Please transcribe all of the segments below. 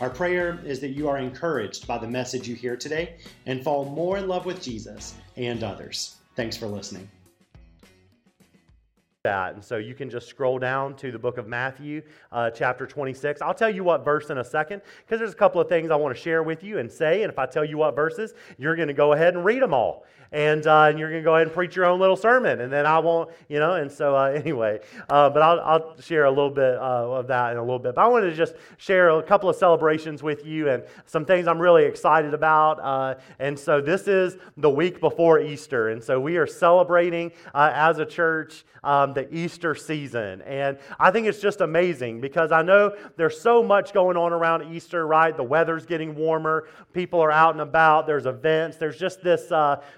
Our prayer is that you are encouraged by the message you hear today and fall more in love with Jesus and others. Thanks for listening. That. And so you can just scroll down to the book of Matthew, uh, chapter 26. I'll tell you what verse in a second because there's a couple of things I want to share with you and say. And if I tell you what verses, you're going to go ahead and read them all and, uh, and you're going to go ahead and preach your own little sermon, and then I won't, you know. And so, uh, anyway, uh, but I'll, I'll, share a little bit uh, of that in a little bit. But I wanted to just share a couple of celebrations with you and some things I'm really excited about. Uh, and so, this is the week before Easter, and so we are celebrating as a church um, the Easter season. And I think it's just amazing because I know there's so much going on around Easter, right? The weather's getting warmer, people are out and about, there's events, there's just this,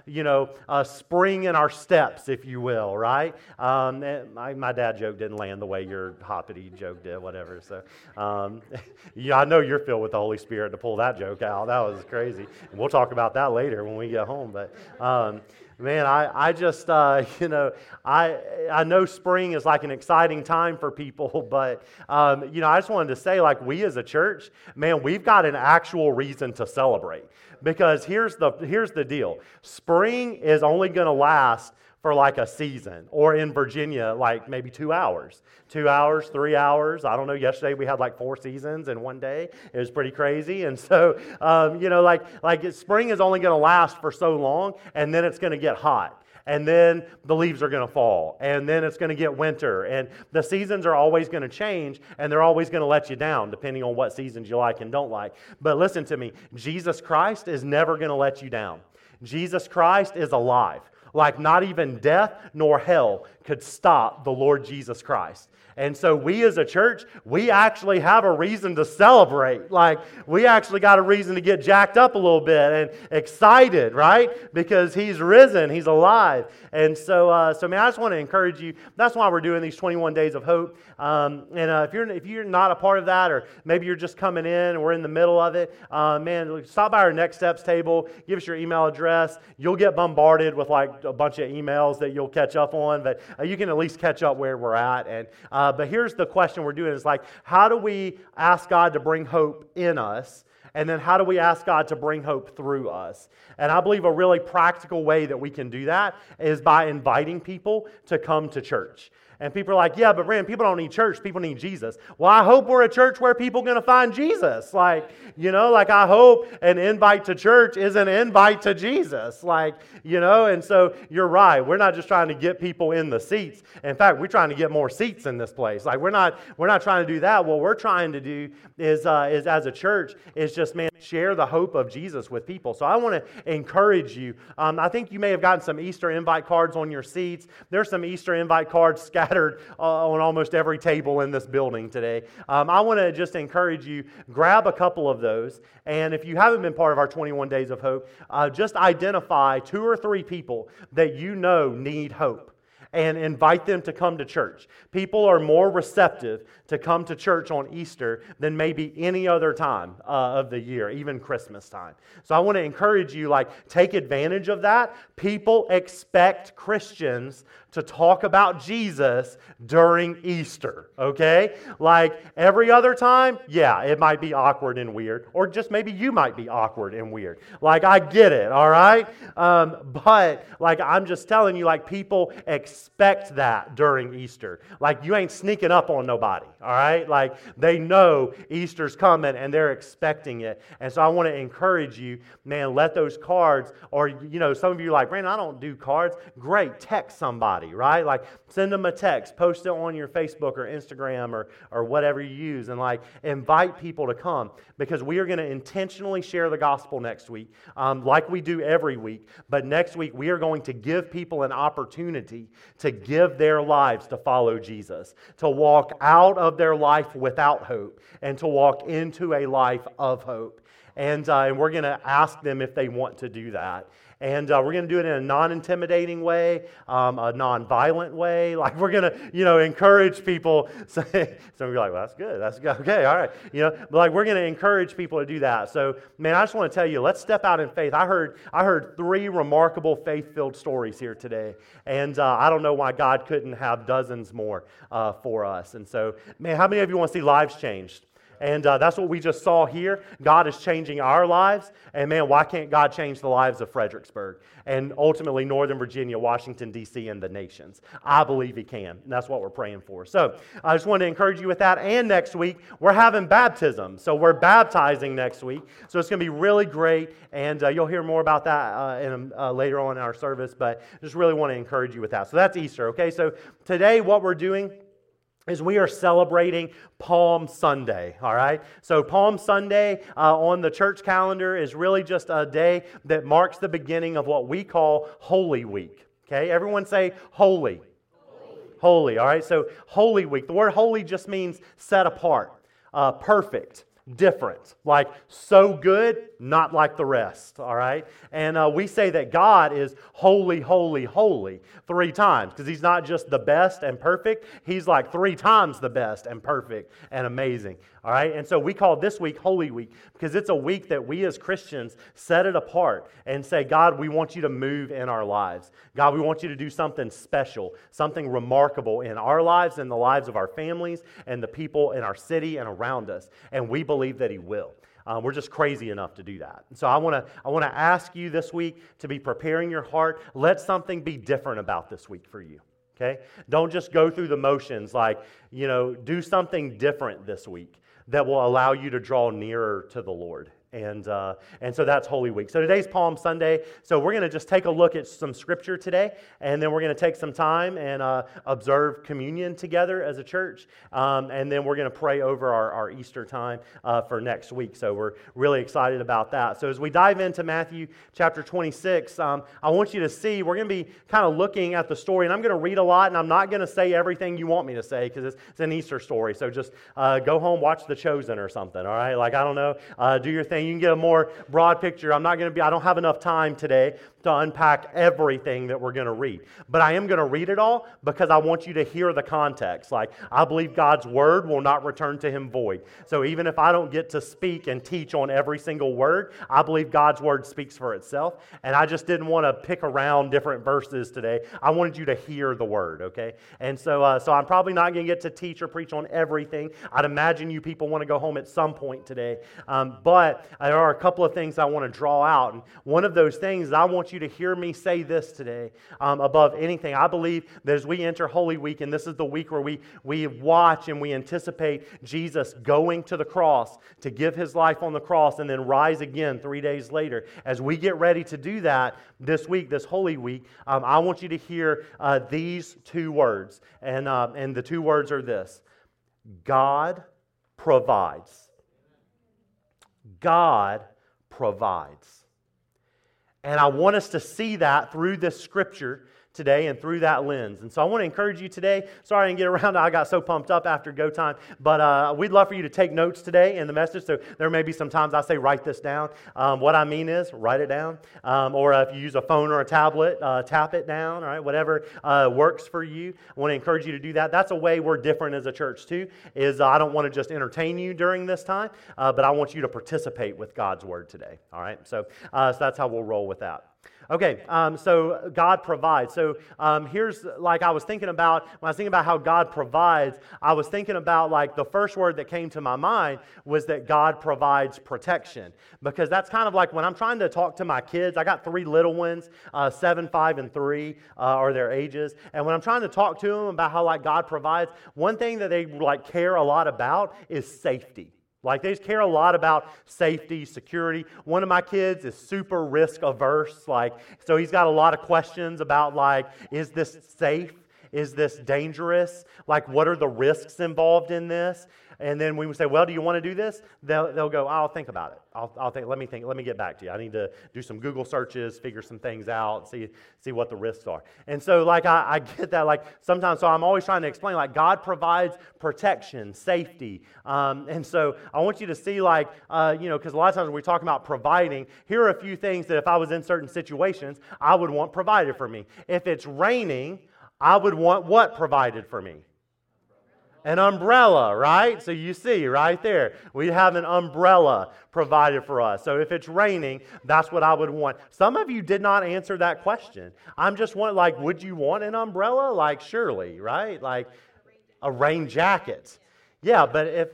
you you know, uh, spring in our steps, if you will, right? Um, my, my dad joke didn't land the way your hoppity joke did, whatever. So, um, yeah, I know you're filled with the Holy Spirit to pull that joke out. That was crazy. And we'll talk about that later when we get home. But, um, man, I, I just, uh, you know, I, I know spring is like an exciting time for people, but, um, you know, I just wanted to say, like, we as a church, man, we've got an actual reason to celebrate. Because here's the, here's the deal. Spring is only going to last for like a season, or in Virginia, like maybe two hours. Two hours, three hours. I don't know. Yesterday we had like four seasons in one day. It was pretty crazy. And so, um, you know, like, like spring is only going to last for so long, and then it's going to get hot and then the leaves are going to fall, and then it's going to get winter, and the seasons are always going to change, and they're always going to let you down depending on what seasons you like and don't like. But listen to me Jesus Christ is never going to let you down. Jesus Christ is alive. Like not even death nor hell could stop the Lord Jesus Christ. And so we as a church, we actually have a reason to celebrate. Like we actually got a reason to get jacked up a little bit and excited, right? Because he's risen, he's alive. And so, uh, so man, I just want to encourage you. That's why we're doing these 21 days of hope. Um, and uh, if you're if you're not a part of that, or maybe you're just coming in and we're in the middle of it, uh, man, stop by our next steps table. Give us your email address. You'll get bombarded with like a bunch of emails that you'll catch up on, but uh, you can at least catch up where we're at. And uh, but here's the question we're doing: is like, how do we ask God to bring hope in us? And then how do we ask God to bring hope through us? And I believe a really practical way that we can do that is by inviting people to come to church. And people are like, yeah, but Rand, people don't need church. People need Jesus. Well, I hope we're a church where people are going to find Jesus. Like, you know, like I hope an invite to church is an invite to Jesus. Like, you know, and so you're right. We're not just trying to get people in the seats. In fact, we're trying to get more seats in this place. Like, we're not, we're not trying to do that. What we're trying to do is, uh, is as a church, is just, man, share the hope of Jesus with people. So I want to encourage you. Um, I think you may have gotten some Easter invite cards on your seats. There's some Easter invite cards scattered scattered uh, on almost every table in this building today. Um, I want to just encourage you grab a couple of those. And if you haven't been part of our 21 Days of Hope, uh, just identify two or three people that you know need hope and invite them to come to church. People are more receptive to come to church on Easter than maybe any other time uh, of the year, even Christmas time. So I want to encourage you like take advantage of that. People expect Christians to talk about Jesus during Easter, okay? Like every other time, yeah, it might be awkward and weird, or just maybe you might be awkward and weird. Like, I get it, all right? Um, but, like, I'm just telling you, like, people expect that during Easter. Like, you ain't sneaking up on nobody, all right? Like, they know Easter's coming and they're expecting it. And so I want to encourage you, man, let those cards, or, you know, some of you like, Brandon, I don't do cards. Great, text somebody somebody, right? Like send them a text, post it on your Facebook or Instagram or, or whatever you use, and like invite people to come because we are going to intentionally share the gospel next week, um, like we do every week. But next week, we are going to give people an opportunity to give their lives to follow Jesus, to walk out of their life without hope, and to walk into a life of hope. And, uh, and we're going to ask them if they want to do that. And uh, we're going to do it in a non intimidating way, um, a non violent way. Like, we're going to, you know, encourage people. some of you are like, well, that's good. That's good. Okay, all right. You know, but like, we're going to encourage people to do that. So, man, I just want to tell you, let's step out in faith. I heard, I heard three remarkable faith filled stories here today. And uh, I don't know why God couldn't have dozens more uh, for us. And so, man, how many of you want to see lives changed? And uh, that's what we just saw here. God is changing our lives. And man, why can't God change the lives of Fredericksburg and ultimately Northern Virginia, Washington, D.C., and the nations? I believe He can. And that's what we're praying for. So I just want to encourage you with that. And next week, we're having baptism. So we're baptizing next week. So it's going to be really great. And uh, you'll hear more about that uh, in, uh, later on in our service. But just really want to encourage you with that. So that's Easter, okay? So today, what we're doing is we are celebrating Palm Sunday, all right? So, Palm Sunday uh, on the church calendar is really just a day that marks the beginning of what we call Holy Week, okay? Everyone say holy. Holy, holy all right? So, Holy Week. The word holy just means set apart, uh, perfect different, like so good, not like the rest, all right? And uh, we say that God is holy, holy, holy three times because He's not just the best and perfect, He's like three times the best and perfect and amazing, all right? And so we call this week Holy Week because it's a week that we as Christians set it apart and say, God, we want you to move in our lives. God, we want you to do something special, something remarkable in our lives and the lives of our families and the people in our city and around us. And we believe that He will. Um, we're just crazy enough to do that. And So I want to I want to ask you this week to be preparing your heart. Let something be different about this week for you. Okay? Don't just go through the motions like, you know, do something different this week that will allow you to draw nearer to the Lord. And, uh, and so that's Holy Week. So today's Palm Sunday. So we're going to just take a look at some scripture today, and then we're going to take some time and uh, observe communion together as a church. Um, and then we're going to pray over our, our Easter time uh, for next week. So we're really excited about that. So as we dive into Matthew chapter 26, um, I want you to see we're going to be kind of looking at the story, and I'm going to read a lot, and I'm not going to say everything you want me to say because it's, it's, an Easter story. So just uh, go home, watch The Chosen or something, all right? Like, I don't know, uh, do your thing you can get a more broad picture. I'm not going to be, I don't have enough time today to unpack everything that we're going to read. But I am going to read it all because I want you to hear the context. Like, I believe God's word will not return to him void. So even if I don't get to speak and teach on every single word, I believe God's word speaks for itself. And I just didn't want to pick around different verses today. I wanted you to hear the word, okay? And so, uh, so I'm probably not going to get to teach or preach on everything. I'd imagine you people want to go home at some point today. Um, but there are a couple of things I want to draw out. And one of those things I want you to hear me say this today um, above anything. I believe that as we enter Holy Week, and this is the week where we, we watch and we anticipate Jesus going to the cross to give his life on the cross and then rise again three days later. As we get ready to do that this week, this Holy Week, um, I want you to hear uh, these two words. And, uh, and the two words are this God provides. God provides. And I want us to see that through this scripture today and through that lens. And so I want to encourage you today. Sorry I didn't get around. I got so pumped up after go time. But uh, we'd love for you to take notes today in the message. So there may be some times I say, write this down. Um, what I mean is, write it down. Um, or if you use a phone or a tablet, uh, tap it down, all right? Whatever uh, works for you. I want to encourage you to do that. That's a way we're different as a church, too, is uh, I don't want to just entertain you during this time, uh, but I want you to participate with God's word today, all right? So, so that's how we'll roll with that. Okay, um, so God provides. So um, here's like I was thinking about when I was thinking about how God provides. I was thinking about like the first word that came to my mind was that God provides protection because that's kind of like when I'm trying to talk to my kids. I got three little ones, uh, seven, five, and three uh, are their ages, and when I'm trying to talk to them about how like God provides, one thing that they like care a lot about is safety. Like they just care a lot about safety, security. One of my kids is super risk averse. Like, so he's got a lot of questions about like, is this safe? is this dangerous? Like, what are the risks involved in this? And then we would say, well, do you want to do this? They'll, they'll go, I'll think about it. I'll, I'll think, let me think, let me get back to you. I need to do some Google searches, figure some things out, see, see what the risks are. And so, like, I, I get that, like, sometimes, so I'm always trying to explain, like, God provides protection, safety. Um, and so I want you to see, like, uh, you know, because a lot of times when we talk about providing, here are a few things that if I was in certain situations, I would want provided for me. If it's raining, I would want what provided for me? An umbrella, right? So you see right there, we have an umbrella provided for us. So if it's raining, that's what I would want. Some of you did not answer that question. I'm just like, would you want an umbrella? Like, surely, right? Like a rain jacket. Yeah, but if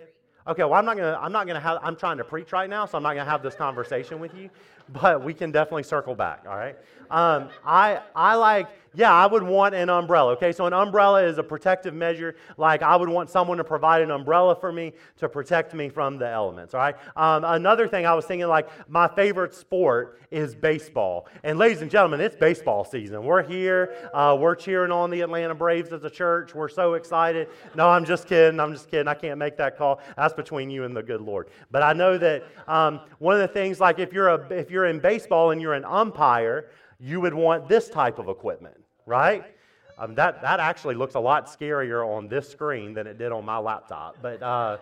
okay, well, I'm not gonna, I'm not gonna have, I'm trying to preach right now, so I'm not gonna have this conversation with you. But we can definitely circle back. All right. Um, I, I like yeah, I would want an umbrella. Okay, so an umbrella is a protective measure. Like I would want someone to provide an umbrella for me to protect me from the elements. All right. Um, another thing I was thinking, like my favorite sport is baseball. And ladies and gentlemen, it's baseball season. We're here. Uh, we're cheering on the Atlanta Braves as a church. We're so excited. No, I'm just kidding. I'm just kidding. I can't make that call. That's between you and the good Lord. But I know that um, one of the things, like if you're a if you're in baseball and you're an umpire, you would want this type of equipment right? Um, that, that actually looks a lot scarier on this screen than it did on my laptop. But uh,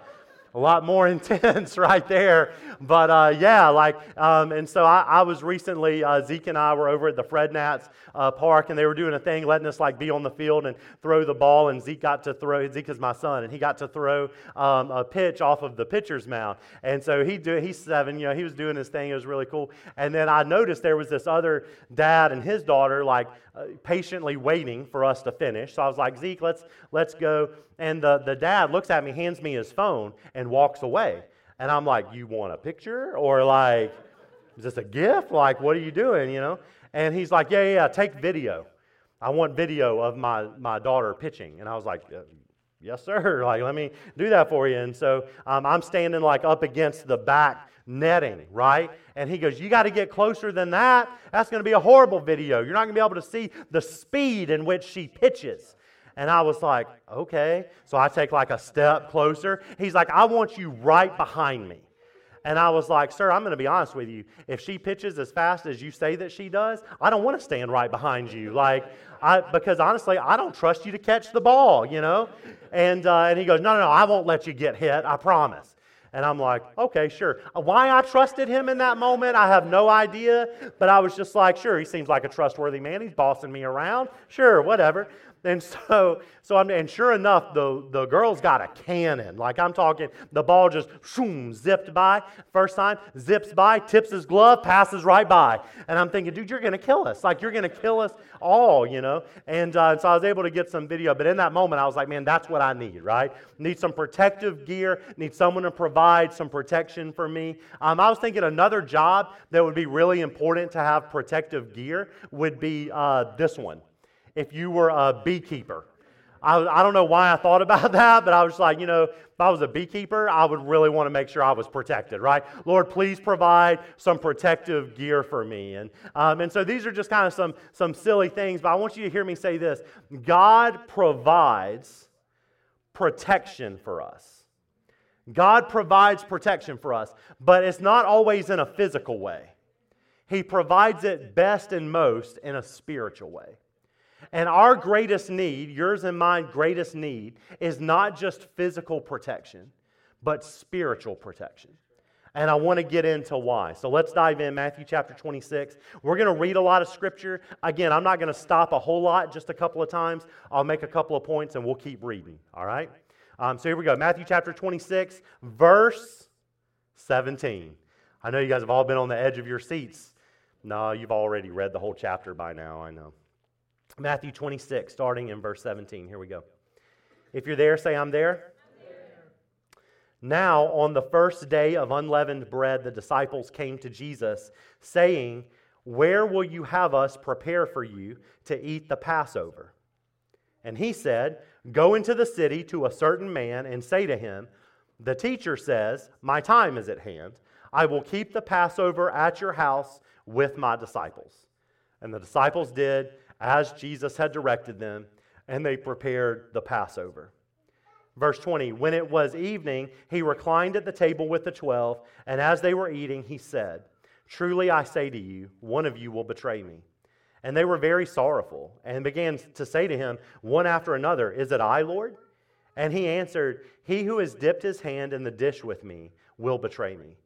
a lot more intense right there. But uh, yeah, like, um, and so I, I was recently, uh, Zeke and I were over at the Fred Nats uh, Park, and they were doing a thing, letting us like be on the field and throw the ball. And Zeke got to throw, Zeke is my son, and he got to throw um, a pitch off of the pitcher's mound. And so he do, he's seven, you know, he was doing his thing. It was really cool. And then I noticed there was this other dad and his daughter, like, patiently waiting for us to finish. So I was like, Zeke, let's, let's go. And the, the dad looks at me, hands me his phone, and walks away. And I'm like, You want a picture? Or like, is this a gift? Like, what are you doing? You know? And he's like, Yeah, yeah, take video. I want video of my, my daughter pitching. And I was like, Yes, sir. Like, let me do that for you. And so um, I'm standing like up against the back netting, right? And he goes, You got to get closer than that. That's going to be a horrible video. You're not going to be able to see the speed in which she pitches. And I was like, Okay. So I take like a step closer. He's like, I want you right behind me. And I was like, Sir, I'm going to be honest with you. If she pitches as fast as you say that she does, I don't want to stand right behind you. Like, I, because honestly, I don't trust you to catch the ball, you know? And, uh, and he goes, No, no, no, I won't let you get hit. I promise. And I'm like, okay, sure. Uh, why I trusted him in that moment, I have no idea. But I was just like, sure, he seems like a trustworthy man. He's bossing me around. Sure, whatever. And so, so I'm, and sure enough, the, the girl's got a cannon. Like I'm talking, the ball just shoom, zipped by. First time, zips by, tips his glove, passes right by. And I'm thinking, dude, you're going to kill us. Like you're going to kill us all, you know? And uh, so I was able to get some video. But in that moment, I was like, man, that's what I need, right? Need some protective gear, need someone to provide some protection for me. Um, I was thinking another job that would be really important to have protective gear would be uh, this one if you were a beekeeper. I, I don't know why I thought about that, but I was like, you know, if I was a beekeeper, I would really want to make sure I was protected, right? Lord, please provide some protective gear for me. And, um, and so these are just kind of some, some silly things, but I want you to hear me say this God provides protection for us. God provides protection for us, but it's not always in a physical way. He provides it best and most in a spiritual way. And our greatest need, yours and mine greatest need, is not just physical protection, but spiritual protection. And I want to get into why. So let's dive in. Matthew chapter 26. We're going to read a lot of scripture. Again, I'm not going to stop a whole lot, just a couple of times. I'll make a couple of points and we'll keep reading. All right? Um, so here we go. Matthew chapter 26, verse 17. I know you guys have all been on the edge of your seats. No, you've already read the whole chapter by now, I know. Matthew 26, starting in verse 17. Here we go. If you're there, say, I'm there. Now, on the first day of unleavened bread, the disciples came to Jesus, saying, Where will you have us prepare for you to eat the Passover? And he said, Go into the city to a certain man and say to him, The teacher says, My time is at hand. I will keep the Passover at your house with my disciples. And the disciples did as Jesus had directed them, and they prepared the Passover. Verse 20 When it was evening, he reclined at the table with the twelve, and as they were eating, he said, Truly I say to you, one of you will betray me. And they were very sorrowful, and began to say to him, one after another, Is it I, Lord? And he answered, He who has dipped his hand in the dish with me will betray me.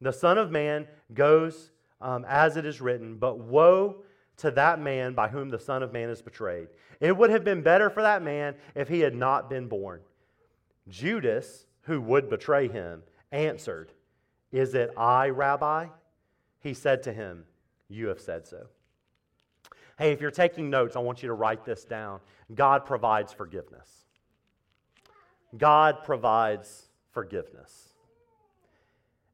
The Son of Man goes um, as it is written, but woe to that man by whom the Son of Man is betrayed. It would have been better for that man if he had not been born. Judas, who would betray him, answered, Is it I, Rabbi? He said to him, You have said so. Hey, if you're taking notes, I want you to write this down. God provides forgiveness. God provides forgiveness.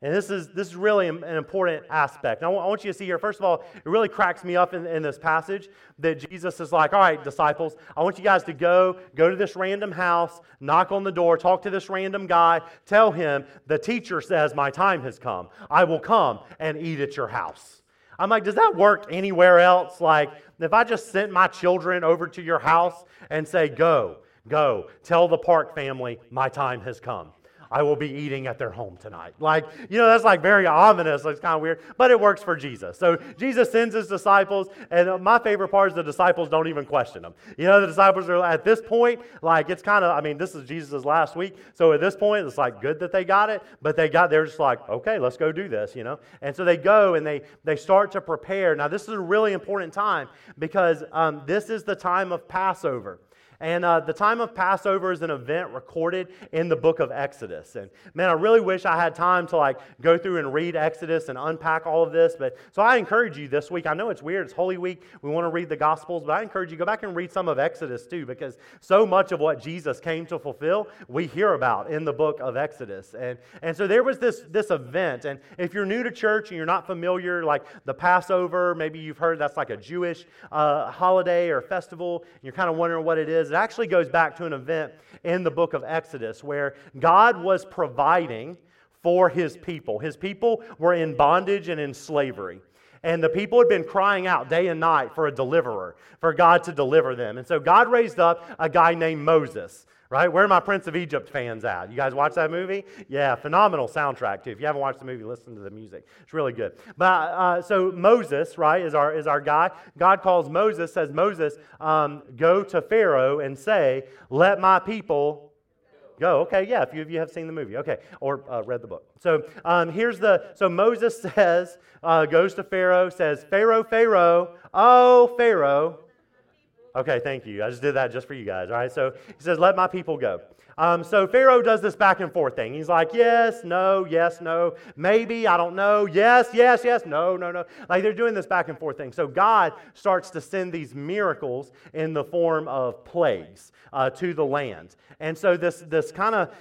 And this is, this is really an important aspect. I want you to see here, first of all, it really cracks me up in, in this passage that Jesus is like, all right, disciples, I want you guys to go, go to this random house, knock on the door, talk to this random guy, tell him, the teacher says, my time has come. I will come and eat at your house. I'm like, does that work anywhere else? Like, if I just sent my children over to your house and say, go, go, tell the Park family, my time has come. I will be eating at their home tonight. Like, you know, that's like very ominous. It's kind of weird, but it works for Jesus. So Jesus sends his disciples, and uh, my favorite part is the disciples don't even question him. You know, the disciples are at this point, like, it's kind of, I mean, this is Jesus' last week. So at this point, it's like good that they got it, but they got, they're just like, okay, let's go do this, you know? And so they go and they, they start to prepare. Now, this is a really important time because um, this is the time of Passover. And uh, the time of Passover is an event recorded in the book of Exodus. And man, I really wish I had time to like go through and read Exodus and unpack all of this. But so I encourage you this week. I know it's weird. It's Holy Week. We want to read the Gospels, but I encourage you go back and read some of Exodus too, because so much of what Jesus came to fulfill we hear about in the book of Exodus. And and so there was this this event. And if you're new to church and you're not familiar, like the Passover, maybe you've heard that's like a Jewish uh, holiday or festival. And you're kind of wondering what it is. It actually goes back to an event in the book of Exodus where God was providing for his people. His people were in bondage and in slavery. And the people had been crying out day and night for a deliverer, for God to deliver them. And so God raised up a guy named Moses right? Where are my Prince of Egypt fans at? You guys watch that movie? Yeah, phenomenal soundtrack too. If you haven't watched the movie, listen to the music. It's really good. But uh, so Moses, right, is our is our guy. God calls Moses, says Moses, um, go to Pharaoh and say, "Let my people." Go. Okay, yeah, if you, if you have seen the movie. Okay, or uh, read the book. So um, here's the, so Moses says, uh, goes to Pharaoh, says, Pharaoh, Pharaoh, oh, Pharaoh, Okay, thank you. I just did that just for you guys. All right, so he says, Let my people go. Um, so Pharaoh does this back and forth thing. He's like, Yes, no, yes, no, maybe, I don't know, yes, yes, yes, no, no, no. Like they're doing this back and forth thing. So God starts to send these miracles in the form of plagues uh, to the land. And so this, this kind of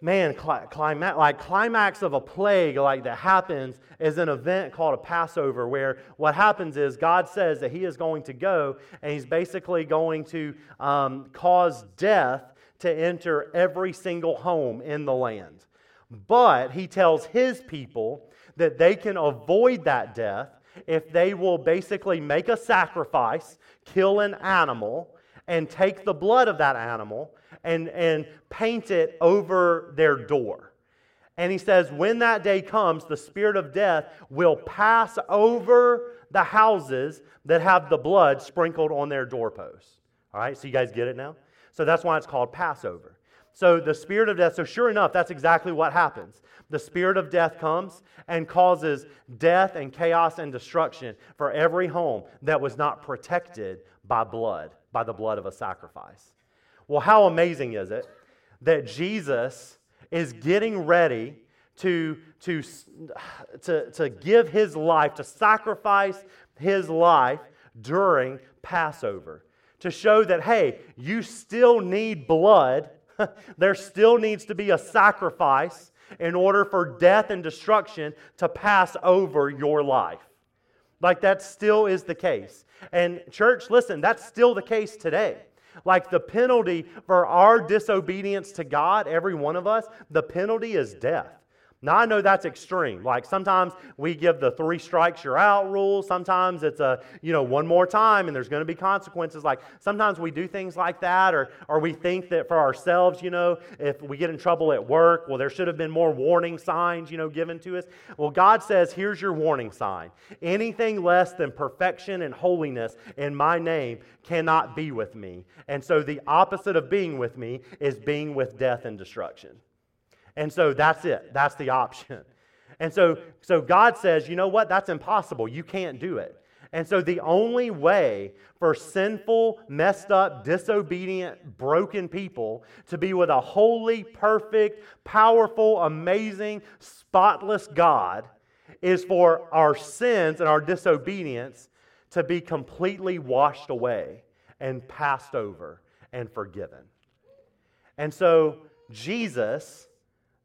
man, climax, like climax of a plague like that happens is an event called a Passover, where what happens is God says that He is going to go and He's basically going to um, cause death to enter every single home in the land. But He tells His people that they can avoid that death if they will basically make a sacrifice, kill an animal, and take the blood of that animal and, and paint it over their door. And he says, when that day comes, the spirit of death will pass over the houses that have the blood sprinkled on their doorposts. All right, so you guys get it now? So that's why it's called Passover. So the spirit of death, so sure enough, that's exactly what happens. The spirit of death comes and causes death and chaos and destruction for every home that was not protected by blood, by the blood of a sacrifice. Well, how amazing is it that Jesus is getting ready to, to, to, to give his life, to sacrifice his life during Passover? To show that, hey, you still need blood, there still needs to be a sacrifice in order for death and destruction to pass over your life. Like that still is the case. And, church, listen, that's still the case today. Like the penalty for our disobedience to God, every one of us, the penalty is death. Now, I know that's extreme. Like sometimes we give the three strikes you're out rule. Sometimes it's a, you know, one more time and there's going to be consequences. Like sometimes we do things like that, or, or we think that for ourselves, you know, if we get in trouble at work, well, there should have been more warning signs, you know, given to us. Well, God says, here's your warning sign. Anything less than perfection and holiness in my name cannot be with me. And so the opposite of being with me is being with death and destruction. And so that's it. That's the option. And so, so God says, you know what? That's impossible. You can't do it. And so the only way for sinful, messed up, disobedient, broken people to be with a holy, perfect, powerful, amazing, spotless God is for our sins and our disobedience to be completely washed away and passed over and forgiven. And so Jesus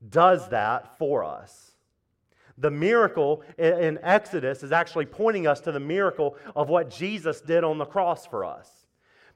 does that for us. The miracle in Exodus is actually pointing us to the miracle of what Jesus did on the cross for us.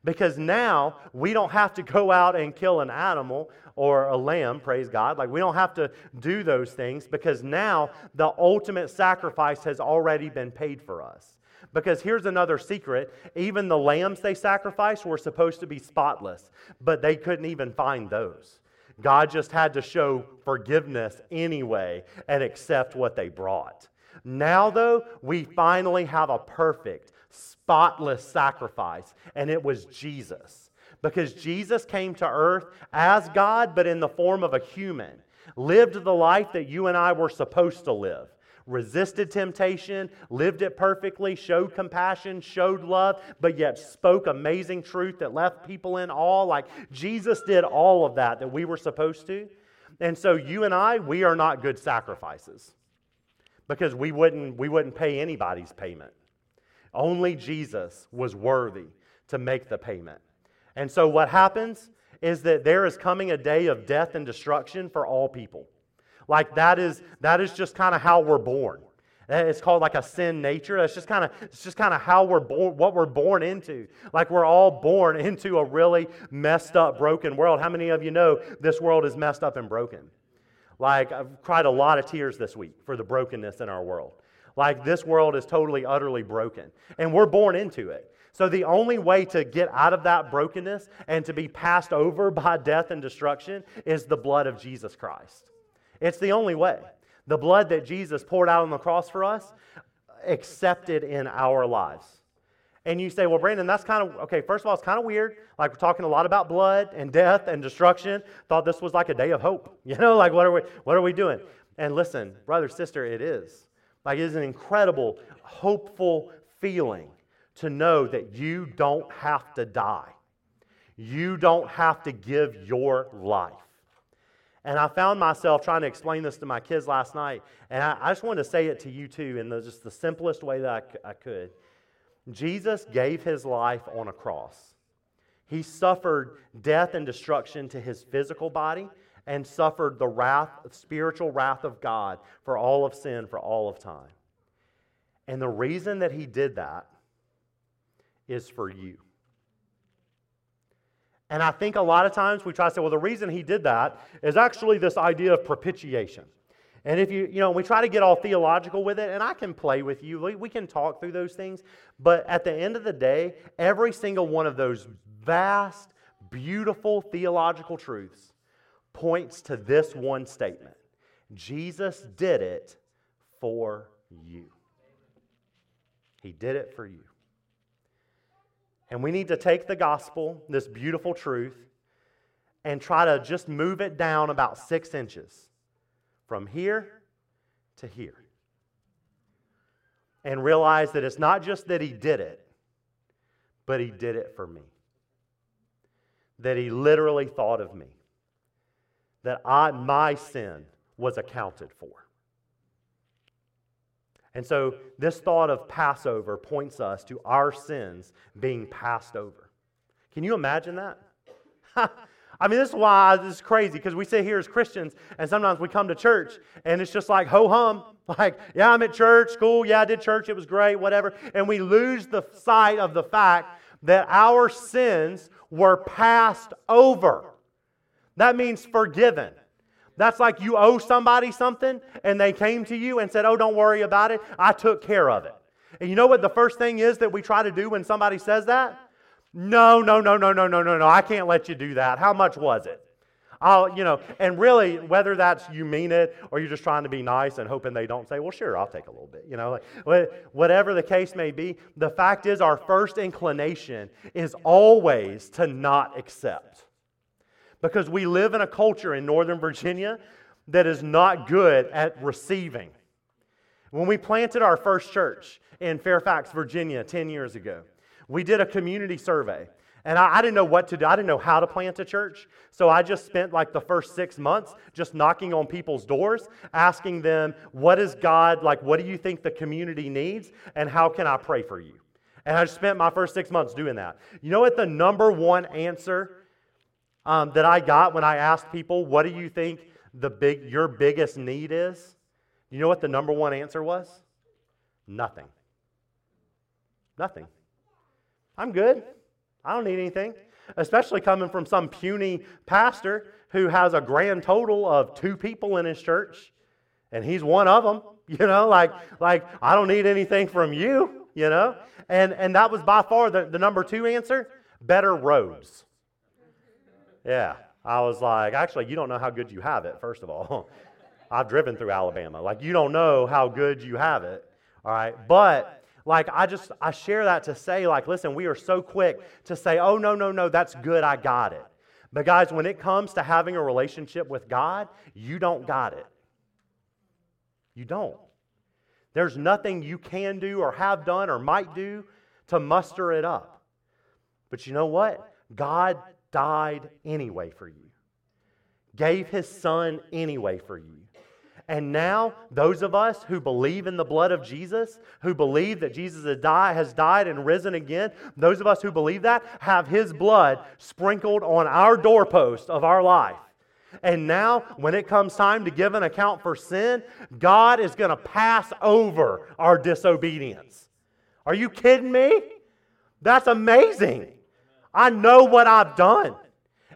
Because now we don't have to go out and kill an animal or a lamb, praise God. Like we don't have to do those things because now the ultimate sacrifice has already been paid for us. Because here's another secret even the lambs they sacrificed were supposed to be spotless, but they couldn't even find those. God just had to show forgiveness anyway and accept what they brought. Now, though, we finally have a perfect, spotless sacrifice, and it was Jesus. Because Jesus came to earth as God, but in the form of a human, lived the life that you and I were supposed to live resisted temptation, lived it perfectly, showed compassion, showed love, but yet spoke amazing truth that left people in awe. Like Jesus did all of that that we were supposed to. And so you and I, we are not good sacrifices because we wouldn't, we wouldn't pay anybody's payment. Only Jesus was worthy to make the payment. And so what happens is that there is coming a day of death and destruction for all people. Like that is that is just kind of how we're born. Eh, it's called like a sin nature. That's just kind of it's just kind of how we're born, what we're born into. Like we're all born into a really messed up, broken world. How many of you know this world is messed up and broken? Like I've cried a lot of tears this week for the brokenness in our world. Like this world is totally, utterly broken, and we're born into it. So, the only way to get out of that brokenness and to be passed over by death and destruction is the blood of Jesus Christ. It's the only way. The blood that Jesus poured out on the cross for us, accepted in our lives. And you say, well, Brandon, that's kind of, okay, first of all, it's kind of weird. Like, we're talking a lot about blood and death and destruction. Thought this was like a day of hope. You know, like, what are we, what are we doing? And listen, brother, sister, it is. Like, it is an incredible, hopeful feeling to know that you don't have to die. You don't have to give your life. And I found myself trying to explain this to my kids last night. And I, I just wanted to say it to you too in the, just the simplest way that I, I could. Jesus gave his life on a cross. He suffered death and destruction to his physical body and suffered the wrath, spiritual wrath of God for all of sin for all of time. And the reason that he did that is for you. And I think a lot of times we try to say, well, the reason he did that is actually this idea of propitiation. And if you, you know, we try to get all theological with it, and I can play with you, we, we can talk through those things. But at the end of the day, every single one of those vast, beautiful theological truths points to this one statement Jesus did it for you. He did it for you. And we need to take the gospel, this beautiful truth, and try to just move it down about six inches from here to here. And realize that it's not just that he did it, but he did it for me. That he literally thought of me. That I, my sin was accounted for. And so, this thought of Passover points us to our sins being passed over. Can you imagine that? I mean, this is why this is crazy because we sit here as Christians and sometimes we come to church and it's just like ho hum. Like, yeah, I'm at church, school, yeah, I did church, it was great, whatever. And we lose the sight of the fact that our sins were passed over. That means forgiven. That's like you owe somebody something and they came to you and said, Oh, don't worry about it. I took care of it. And you know what the first thing is that we try to do when somebody says that? No, no, no, no, no, no, no, no. I can't let you do that. How much was it? I'll, you know, and really, whether that's you mean it or you're just trying to be nice and hoping they don't say, well, sure, I'll take a little bit, you know, like, whatever the case may be, the fact is our first inclination is always to not accept. Because we live in a culture in Northern Virginia that is not good at receiving. When we planted our first church in Fairfax, Virginia, 10 years ago, we did a community survey. And I, I, didn't know what to do. I didn't know how to plant a church. So I just spent like the first six months just knocking on people's doors, asking them, what is God, like, what do you think the community needs? And how can I pray for you? And I spent my first six months doing that. You know what the number one answer um, that I got when I asked people, what do you think the big, your biggest need is? You know what the number one answer was? Nothing. Nothing. I'm good. I don't need anything. Especially coming from some puny pastor who has a grand total of two people in his church, and he's one of them. You know, like, like I don't need anything from you, you know? And, and that was by far the, the number two answer better roads. Yeah. I was like, actually, you don't know how good you have it, first of all. I've driven through Alabama. Like, you don't know how good you have it. All right. But like, I just, I share that to say, like, listen, we are so quick to say, oh, no, no, no, that's good, I got it. But, guys, when it comes to having a relationship with God, you don't got it. You don't. There's nothing you can do or have done or might do to muster it up. But you know what? God died anyway for you, gave his son anyway for you. And now, those of us who believe in the blood of Jesus, who believe that Jesus has died, and risen again, those of us who believe that have his blood sprinkled on our doorpost of our life. And now, when it comes time to give an account for sin, God is going to pass over our disobedience. Are you kidding me? That's amazing. I know what I've done.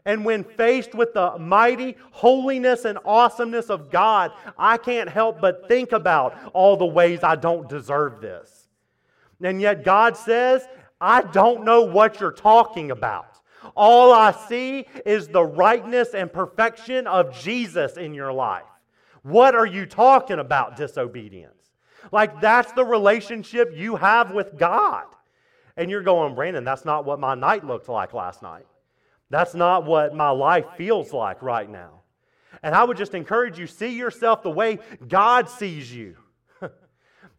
And when faced with the mighty holiness and awesomeness of God, I can't help but think about all the ways I don't deserve this. And yet God says, I don't know what you're talking about. All I see is the rightness and perfection of Jesus in your life. What are you talking about, disobedience? Like, that's the relationship you have with God. And you're going, Brandon, that's not what my night looked like last night. That's not what my life feels like right now. And I would just encourage you see yourself the way God sees you.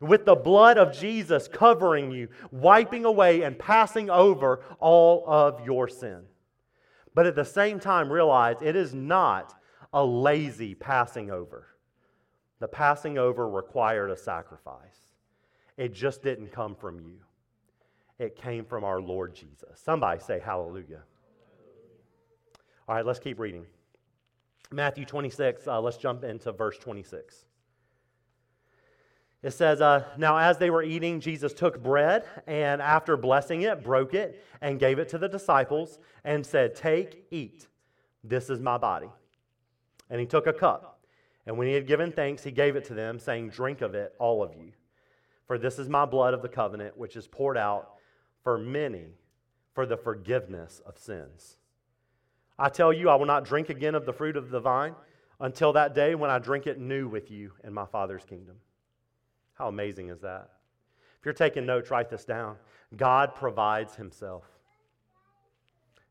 With the blood of Jesus covering you, wiping away and passing over all of your sin. But at the same time, realize it is not a lazy passing over. The passing over required a sacrifice, it just didn't come from you, it came from our Lord Jesus. Somebody say hallelujah. All right, let's keep reading. Matthew 26, uh, let's jump into verse 26. It says, uh, Now as they were eating, Jesus took bread and after blessing it, broke it and gave it to the disciples and said, Take, eat. This is my body. And he took a cup. And when he had given thanks, he gave it to them, saying, Drink of it, all of you. For this is my blood of the covenant, which is poured out for many for the forgiveness of sins. I tell you, I will not drink again of the fruit of the vine until that day when I drink it new with you in my Father's kingdom. How amazing is that? If you're taking notes, write this down. God provides Himself.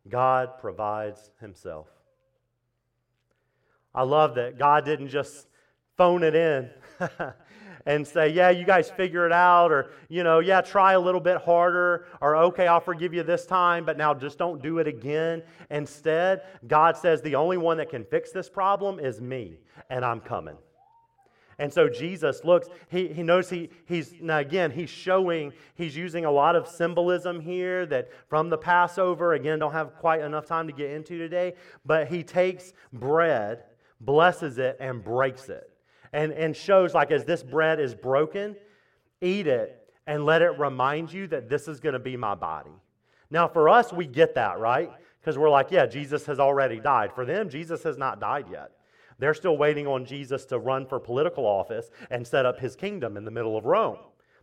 God provides Himself. I love that God didn't just phone it in. and say, yeah, you guys figure it out, or, you know, yeah, try a little bit harder, or okay, I'll forgive you this time, but now just don't do it again. Instead, God says, the only one that can fix this problem is me, and I'm coming. And so Jesus looks, he, he knows he, he's, now again, he's showing, he's using a lot of symbolism here that from the Passover, again, don't have quite enough time to get into today, but he takes bread, blesses it, and breaks it and, and shows like as this bread is broken, eat it and let it remind you that this is going to be my body. Now, for us, we get that, right? Because we're like, yeah, Jesus has already died. For them, Jesus has not died yet. They're still waiting on Jesus to run for political office and set up his kingdom in the middle of Rome.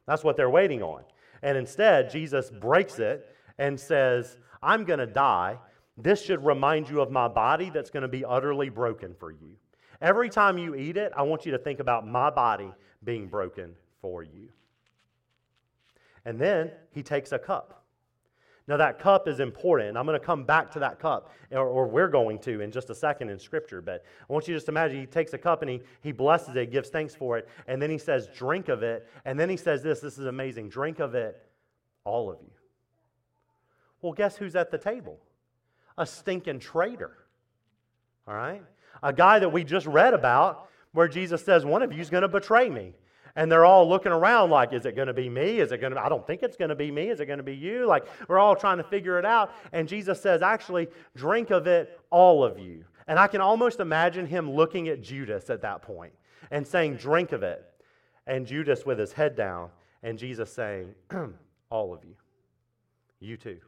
That's what they're waiting on. And instead, Jesus breaks it and says, I'm going to die. This should remind you of my body that's going to be utterly broken for you. Every time you eat it, I want you to think about my body being broken for you. And then he takes a cup. Now, that cup is important. I'm going to come back to that cup, or, or, we're going to in just a second in Scripture. But I want you to just imagine he takes a cup and he, he blesses it, gives thanks for it, and then he says, Drink of it. And then he says this this is amazing drink of it, all of you. Well, guess who's at the table? A stinking traitor. All right? A guy that we just read about where Jesus says, One of you is going to betray me. And they're all looking around like, is it going to be me? Is it going to, I don't think it's going to be me. Is it going to be you? Like, we're all trying to figure it out. And Jesus says, actually, drink of it, all of you. And I can almost imagine him looking at Judas at that point and saying, drink of it. And Judas with his head down, and Jesus saying, all of you. You too.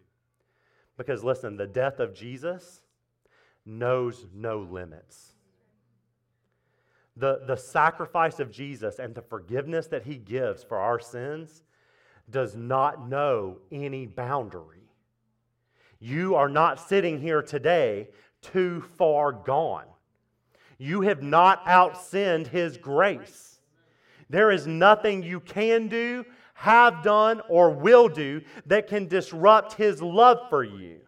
Because listen, the death of Jesus knows no limits the, the sacrifice of Jesus and the forgiveness that he gives for our sins does not know any boundary. You are not sitting here today too far gone. You have not outsinned his grace. There is nothing you can do, have done, or will do that can disrupt his love for you.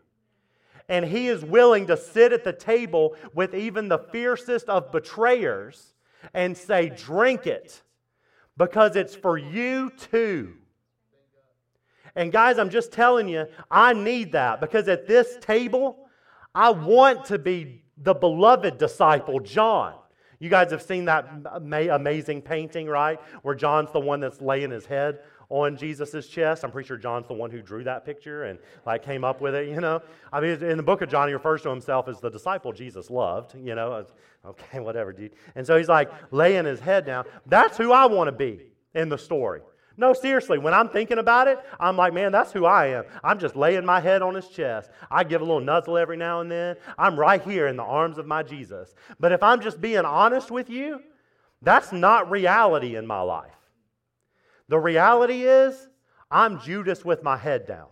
And he is willing to sit at the table with even the fiercest of betrayers and say, Drink it, because it's for you too. And guys, I'm just telling you, I need that because at this table, I want to be the beloved disciple, John. You guys have seen that amazing painting, right? Where John's the one that's laying his head on Jesus' chest. I'm pretty sure John's the one who drew that picture and like came up with it, you know. I mean, in the book of John, he refers to himself as the disciple Jesus loved, you know. Okay, whatever, dude. And so he's like laying his head down. That's who I want to be in the story. No, seriously, when I'm thinking about it, I'm like, man, that's who I am. I'm just laying my head on his chest. I give a little nuzzle every now and then. I'm right here in the arms of my Jesus. But if I'm just being honest with you, that's not reality in my life. The reality is, I'm Judas with my head down.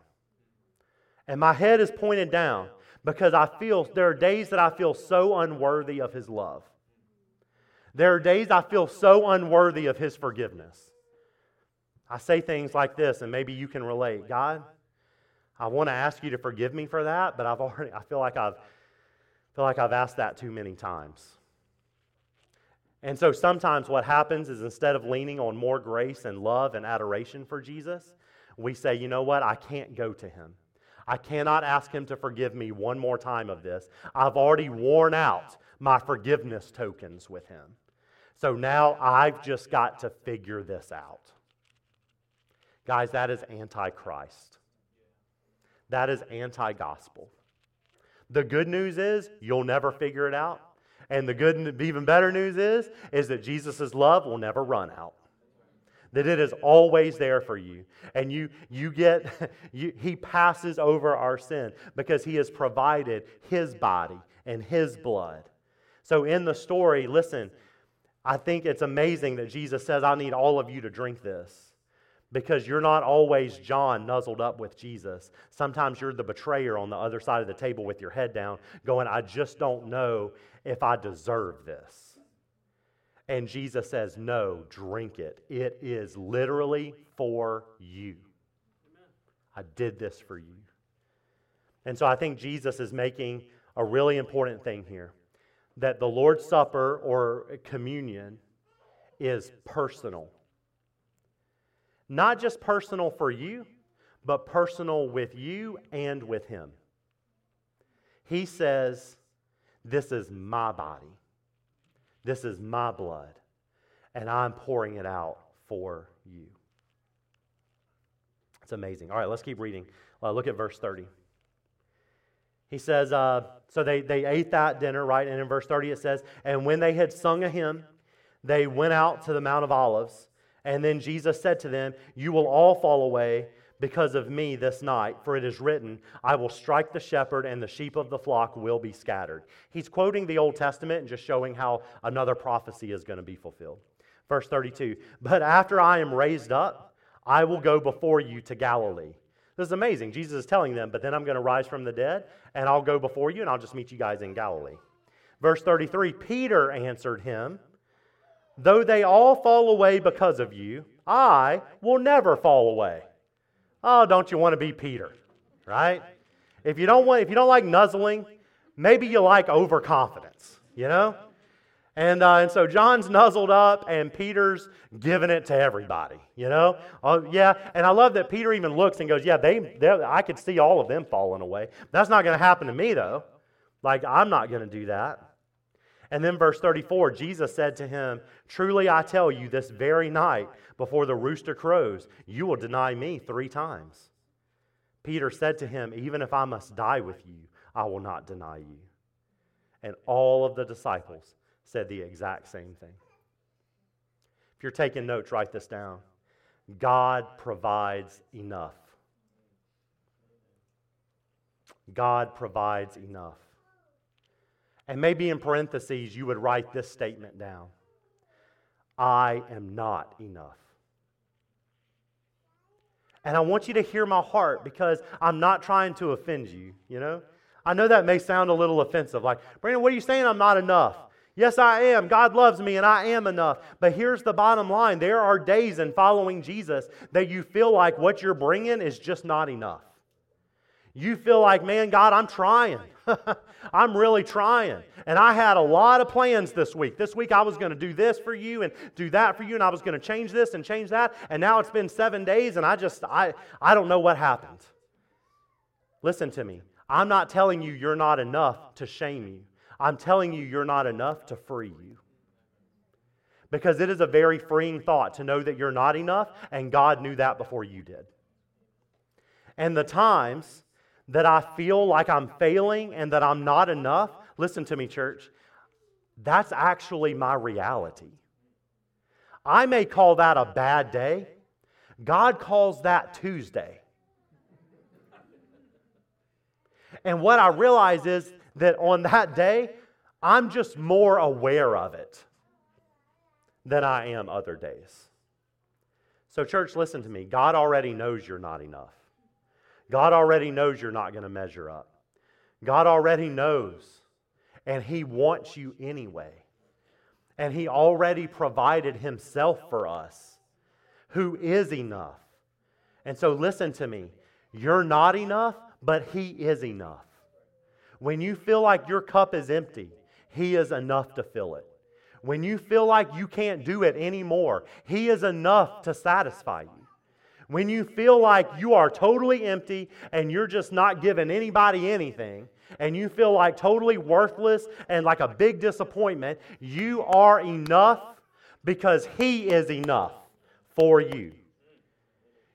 And my head is pointed down because I feel there are days that I feel so unworthy of his love. There are days I feel so unworthy of his forgiveness. I say things like this, and maybe you can relate. God, I want to ask you to forgive me for that, but I've already I feel like I've feel like I've asked that too many times. And so sometimes what happens is instead of leaning on more grace and love and adoration for Jesus, we say, you know what? I can't go to him. I cannot ask him to forgive me one more time of this. I've already worn out my forgiveness tokens with him. So now I've just got to figure this out. Guys, that is antichrist. That is anti gospel. The good news is you'll never figure it out. And the good, even better news is, is that Jesus' love will never run out. That it is always there for you. And you, you get, you, he passes over our sin because he has provided his body and his blood. So in the story, listen, I think it's amazing that Jesus says, I need all of you to drink this because you're not always John nuzzled up with Jesus. Sometimes you're the betrayer on the other side of the table with your head down, going, I just don't know if I deserve this. And Jesus says, No, drink it. It is literally for you. I did this for you. And so I think Jesus is making a really important thing here that the Lord's Supper or communion is personal. Not just personal for you, but personal with you and with Him. He says, This is my body, this is my blood, and I'm pouring it out for you. It's amazing. All right, let's keep reading. Uh, look at verse 30. He says, uh, so they, they ate that dinner, right? And in verse 30 it says, And when they had sung a hymn, they went out to the Mount of Olives. And then Jesus said to them, You will all fall away because of me this night, for it is written, I will strike the shepherd, and the sheep of the flock will be scattered. He's quoting the Old Testament and just showing how another prophecy is going to be fulfilled. Verse 32 But after I am raised up, I will go before you to Galilee. This is amazing. Jesus is telling them, but then I'm going to rise from the dead, and I'll go before you, and I'll just meet you guys in Galilee. Verse 33 Peter answered him, Though they all fall away because of you, I will never fall away. Oh, don't you want to be Peter? Right? If you don't want, if you don't like nuzzling, maybe you like overconfidence, you know? And, uh, and so John's nuzzled up, and Peter's giving it to everybody, you know? Uh, yeah, and I love that Peter even looks and goes, Yeah, they, I could see all of them falling away. That's not going to happen to me, though. Like, I'm not going to do that. And then, verse 34, Jesus said to him, Truly I tell you, this very night, before the rooster crows, you will deny me three times. Peter said to him, Even if I must die with you, I will not deny you. And all of the disciples said the exact same thing. If you're taking notes, write this down. God provides enough. God provides enough. And maybe in parentheses, you would write this statement down I am not enough. And I want you to hear my heart because I'm not trying to offend you, you know? I know that may sound a little offensive. Like, Brandon, what are you saying? I'm not enough. Yes, I am. God loves me and I am enough. But here's the bottom line there are days in following Jesus that you feel like what you're bringing is just not enough. You feel like, man, God, I'm trying. I'm really trying. And I had a lot of plans this week. This week I was going to do this for you and do that for you, and I was going to change this and change that. And now it's been seven days, and I just, I, I don't know what happened. Listen to me. I'm not telling you you're not enough to shame you. I'm telling you you're not enough to free you. Because it is a very freeing thought to know that you're not enough, and God knew that before you did. And the times that I feel like I'm failing and that I'm not enough, listen to me, church, that's actually my reality. I may call that a bad day. God calls that Tuesday. And what I realize is that on that day, I'm just more aware of it than I am other days. So, church, listen to me. God already knows you're not enough. God already knows you're not going to measure up. God already knows, and He wants you anyway. And He already provided Himself for us, who is enough. And so, listen to me. You're not enough, but He is enough. When you feel like your cup is empty, He is enough to fill it. When you feel like you can't do it anymore, He is enough to satisfy you. When you feel like you are totally empty and you're just not giving anybody anything, and you feel like totally worthless and like a big disappointment, you are enough because He is enough for you.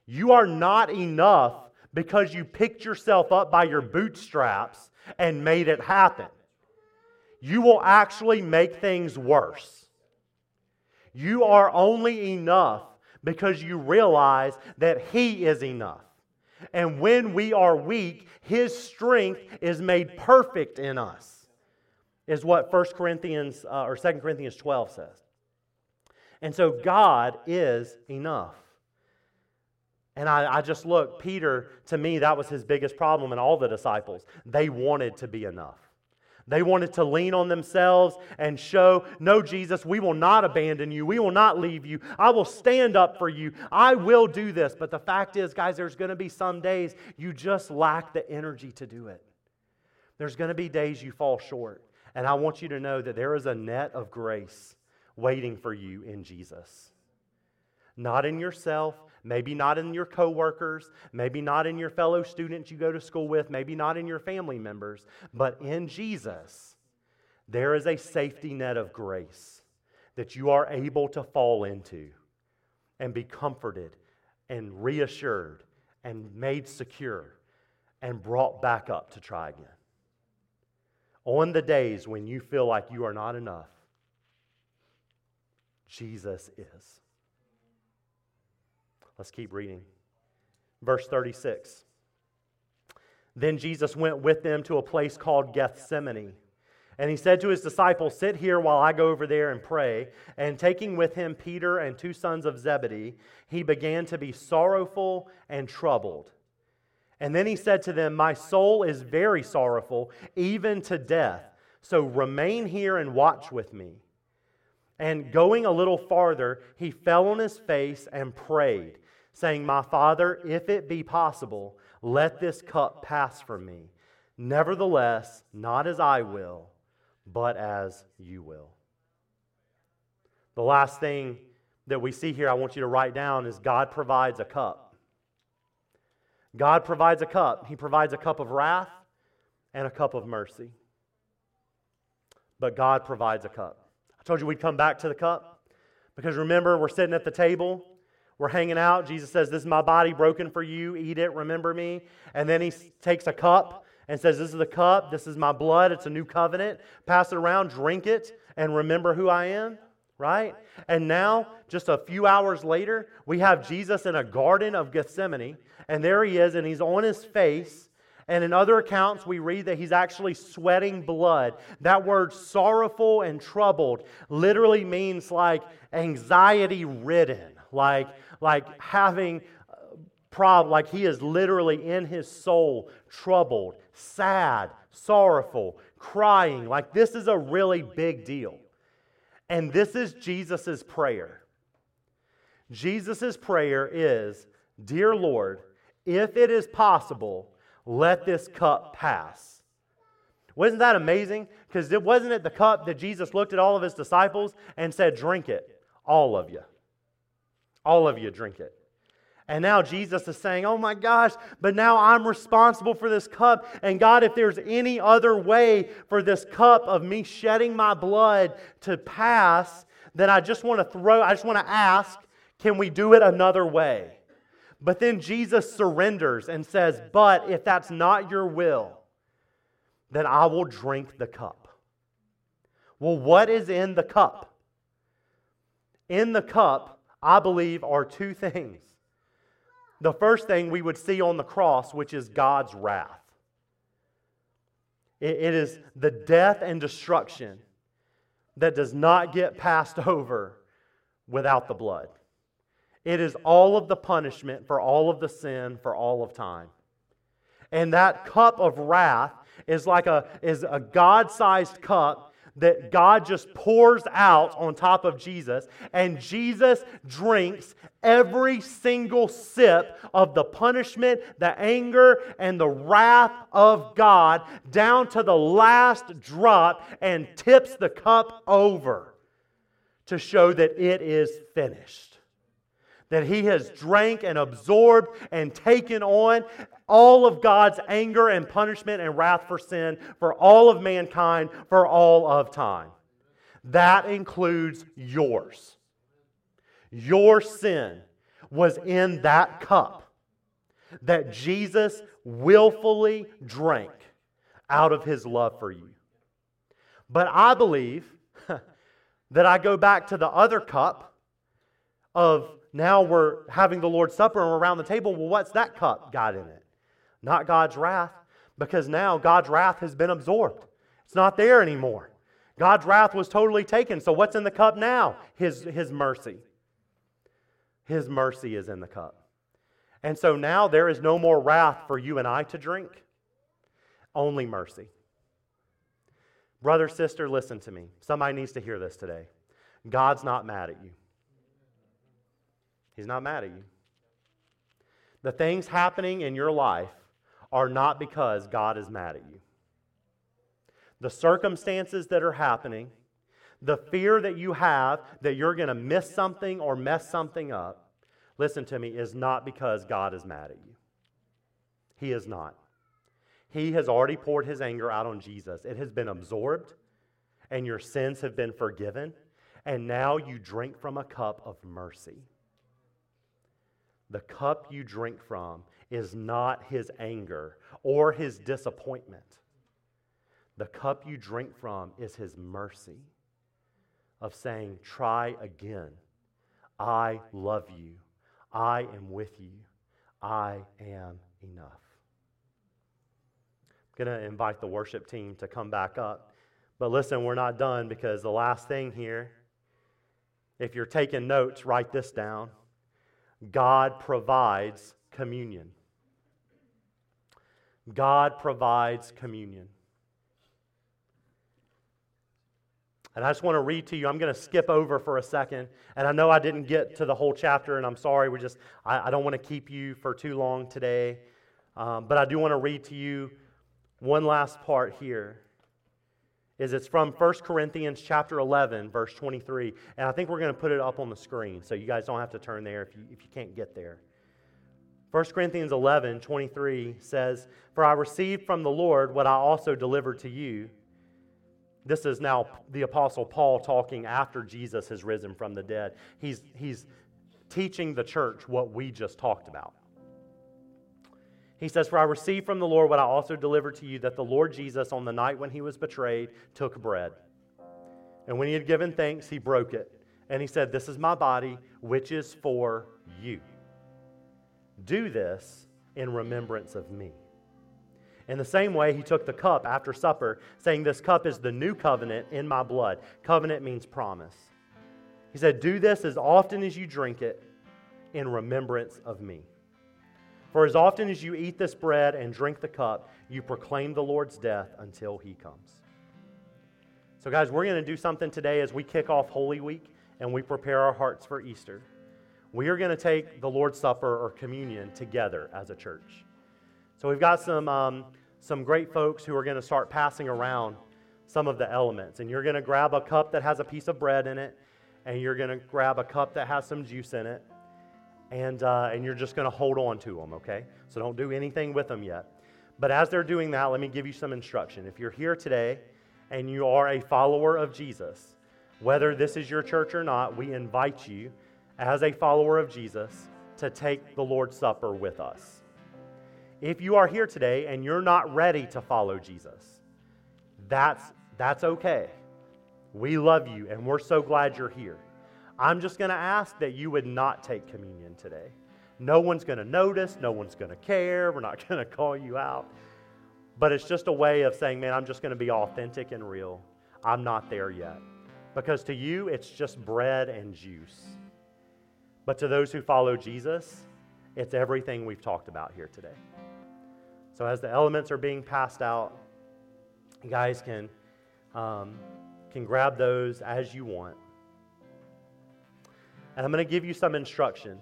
You are not enough because you picked yourself up by your bootstraps and made it happen. You will actually make things worse. You are only enough because you realize that He is enough. And when we are weak, His strength is made perfect in us, is what 1 Corinthians uh, or 2 Corinthians 12 says. And so God is enough. And I, I, just look, Peter, to me, that was his biggest problem, and all the disciples. They wanted to be enough. They wanted to lean on themselves and show, No, Jesus, we will not abandon you. We will not leave you. I will stand up for you. I will do this. But the fact is, guys, there's going to be some days you just lack the energy to do it. There's going to be days you fall short. And I want you to know that there is a net of grace waiting for you in Jesus. Not in yourself, Maybe not in your coworkers, maybe not in your fellow students you go to school with, maybe not in your family members, but in Jesus, there is a safety net of grace that you are able to fall into and be comforted and reassured and made secure and brought back up to try again. On the days when you feel like you are not enough, Jesus is. Let's keep reading. Verse 36. Then Jesus went with them to a place called Gethsemane. And he said to his disciples, Sit here while I go over there and pray. And taking with him Peter and two sons of Zebedee, he began to be sorrowful and troubled. And then he said to them, My soul is very sorrowful, even to death. So remain here and watch with me. And going a little farther, he fell on his face and prayed, saying, My father, if it be possible, let this cup pass from me. Nevertheless, not as I will, but as you will. The last thing that we see here, I want you to write down, is God provides a cup. God provides a cup. He provides a cup of wrath and a cup of mercy. But God provides a cup. I told you we'd come back to the cup because remember, we're sitting at the table, we're hanging out. Jesus says, This is my body broken for you. Eat it, remember me. And then he takes a cup and says, This is the cup, this is my blood, it's a new covenant. Pass it around, drink it, and remember who I am, right? And now, just a few hours later, we have Jesus in a garden of Gethsemane, and there he is, and he's on his face. And in other accounts, we read that he's actually sweating blood. That word sorrowful and troubled literally means like anxiety ridden, like, like having uh, problem, like he is literally in his soul troubled, sad, sorrowful, crying. Like this is a really big deal. And this is Jesus' prayer. Jesus' prayer is Dear Lord, if it is possible, let this cup pass. Wasn't that amazing? Because it wasn't it the cup that Jesus looked at all of his disciples and said, Drink it, all of you. All of you drink it. And now Jesus is saying, Oh my gosh, but now I'm responsible for this cup. And God, if there's any other way for this cup of me shedding my blood to pass, then I just want to throw, I just want to ask, can we do it another way? But then Jesus surrenders and says, But if that's not your will, then I will drink the cup. Well, what is in the cup? In the cup, I believe, are two things. The first thing we would see on the cross, which is God's wrath. it is the death and destruction that does not get passed over without the blood. It is all of the punishment for all of the sin for all of time. And that cup of wrath is like a, is a God sized cup that God just pours out on top of Jesus, and Jesus drinks every single sip of the punishment, the anger, and the wrath of God down to the last drop and tips the cup over to show that it is finished that he has drank and absorbed and taken on all of God's anger and punishment and wrath for sin for all of mankind for all of time. That includes yours. Your sin was in that cup that Jesus willfully drank out of his love for you. But I believe that I go back to the other cup of now we're having the Lord's Supper and we're around the table. Well, what's that cup got in it? Not God's wrath, because now God's wrath has been absorbed. It's not there anymore. God's wrath was totally taken. So what's in the cup now? His, his mercy. His mercy is in the cup. And so now there is no more wrath for you and I to drink, only mercy. Brother, sister, listen to me. Somebody needs to hear this today. God's not mad at you. He's not mad at you. The things happening in your life are not because God is mad at you. The circumstances that are happening, the fear that you have that you're going to miss something or mess something up, listen to me, is not because God is mad at you. He is not. He has already poured his anger out on Jesus. It has been absorbed, and your sins have been forgiven, and now you drink from a cup of mercy. The cup you drink from is not his anger or his disappointment. The cup you drink from is his mercy of saying, Try again. I love you. I am with you. I am enough. I'm going to invite the worship team to come back up. But listen, we're not done because the last thing here, if you're taking notes, write this down. God provides communion. God provides communion. And I just want to read to you. I'm going to skip over for a second. And I know I didn't get to the whole chapter, and I'm sorry. We just, I, I don't want to keep you for too long today. Um, but I do want to read to you one last part here. Is it's from 1 Corinthians chapter 11, verse 23. And I think we're going to put it up on the screen, so you guys don't have to turn there if you, if you can't get there. 1 Corinthians 11, 23 says, For I received from the Lord what I also delivered to you this is now the Apostle Paul talking after Jesus has risen from the dead. He's, he's teaching the church what we just talked about. He says, For I received from the Lord what I also delivered to you that the Lord Jesus, on the night when he was betrayed, took bread. And when he had given thanks, he broke it. And he said, This is my body, which is for you. Do this in remembrance of me. In the same way, he took the cup after supper, saying, This cup is the new covenant in my blood. Covenant means promise. He said, Do this as often as you drink it in remembrance of me. For as often as you eat this bread and drink the cup, you proclaim the Lord's death until he comes. So, guys, we're going to do something today as we kick off Holy Week and we prepare our hearts for Easter. We are going to take the Lord's Supper or communion together as a church. So we've got some, um, some great folks who are going to start passing around some of the elements. And you're going to grab a cup that has a piece of bread in it, and you're going to grab a cup that has some juice in it, and, uh, and you're just going to hold on to them, okay? So don't do anything with them yet. But as they're doing that, let me give you some instruction. If you're here today and you are a follower of Jesus, whether this is your church or not, we invite you as a follower of Jesus to take the Lord's Supper with us. If you are here today and you're not ready to follow Jesus, that's, that's okay. We love you and we're so glad you're here. I'm just going to ask that you would not take communion today. No one's going to notice, no one's going to care, we're not going to call you out. But it's just a way of saying, man, I'm just going to be authentic and real. I'm not there yet. Because to you, it's just bread and juice. But to those who follow Jesus, it's everything we've talked about here today. So as the elements are being passed out, you guys can, um, can grab those as you want. And I'm going to give you some instruction.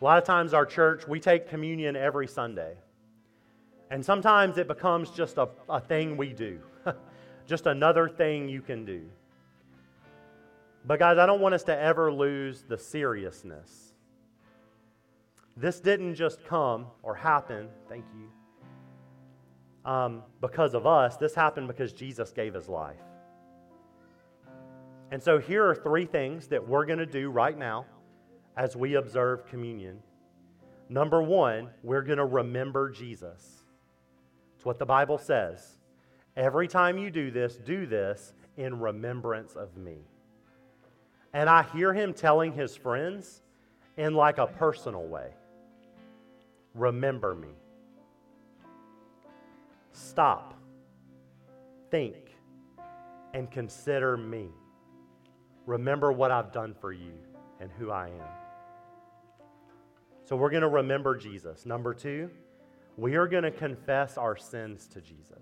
A lot of times, our church, we take communion every Sunday. And sometimes it becomes just a, a thing we do, just another thing you can do. But, guys, I don't want us to ever lose the seriousness this didn't just come or happen, thank you, um, because of us. This happened because Jesus gave his life. And so here are three things that we're going to do right now as we observe communion. Number one, we're going to remember Jesus. It's what the Bible says. Every time you do this, do this in remembrance of me. And I hear him telling his friends in like a personal way remember me. Stop, think, and consider me. Remember what I've done for you and who I am. So we're going to remember Jesus. Number two, we are going to confess our sins to Jesus.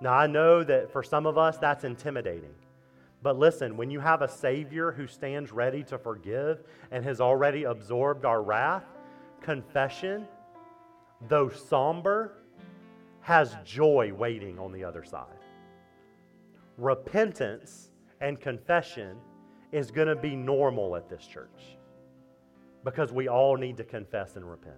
Now, I know that for some of us that's intimidating. But listen, when you have a Savior who stands ready to forgive and has already absorbed our wrath, confession, though somber, has joy waiting on the other side. Repentance and confession is going to be normal at this church because we all need to confess and repent.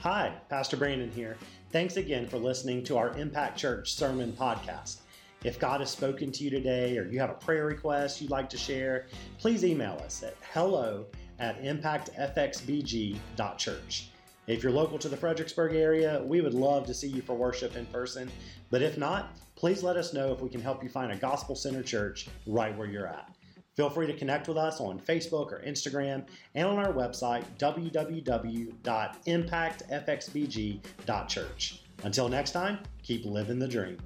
Hi, Pastor Brandon here. Thanks again for listening to our Impact Church Sermon Podcast. If God has spoken to you today or you have a prayer request you'd like to share, please email us at hello at impactfxbg.church. If you're local to the Fredericksburg area, we would love to see you for worship in person. But if not, please let us know if we can help you find a gospel centered church right where you're at. Feel free to connect with us on Facebook or Instagram and on our website, www.impactfxbg.church. Until next time, keep living the dream.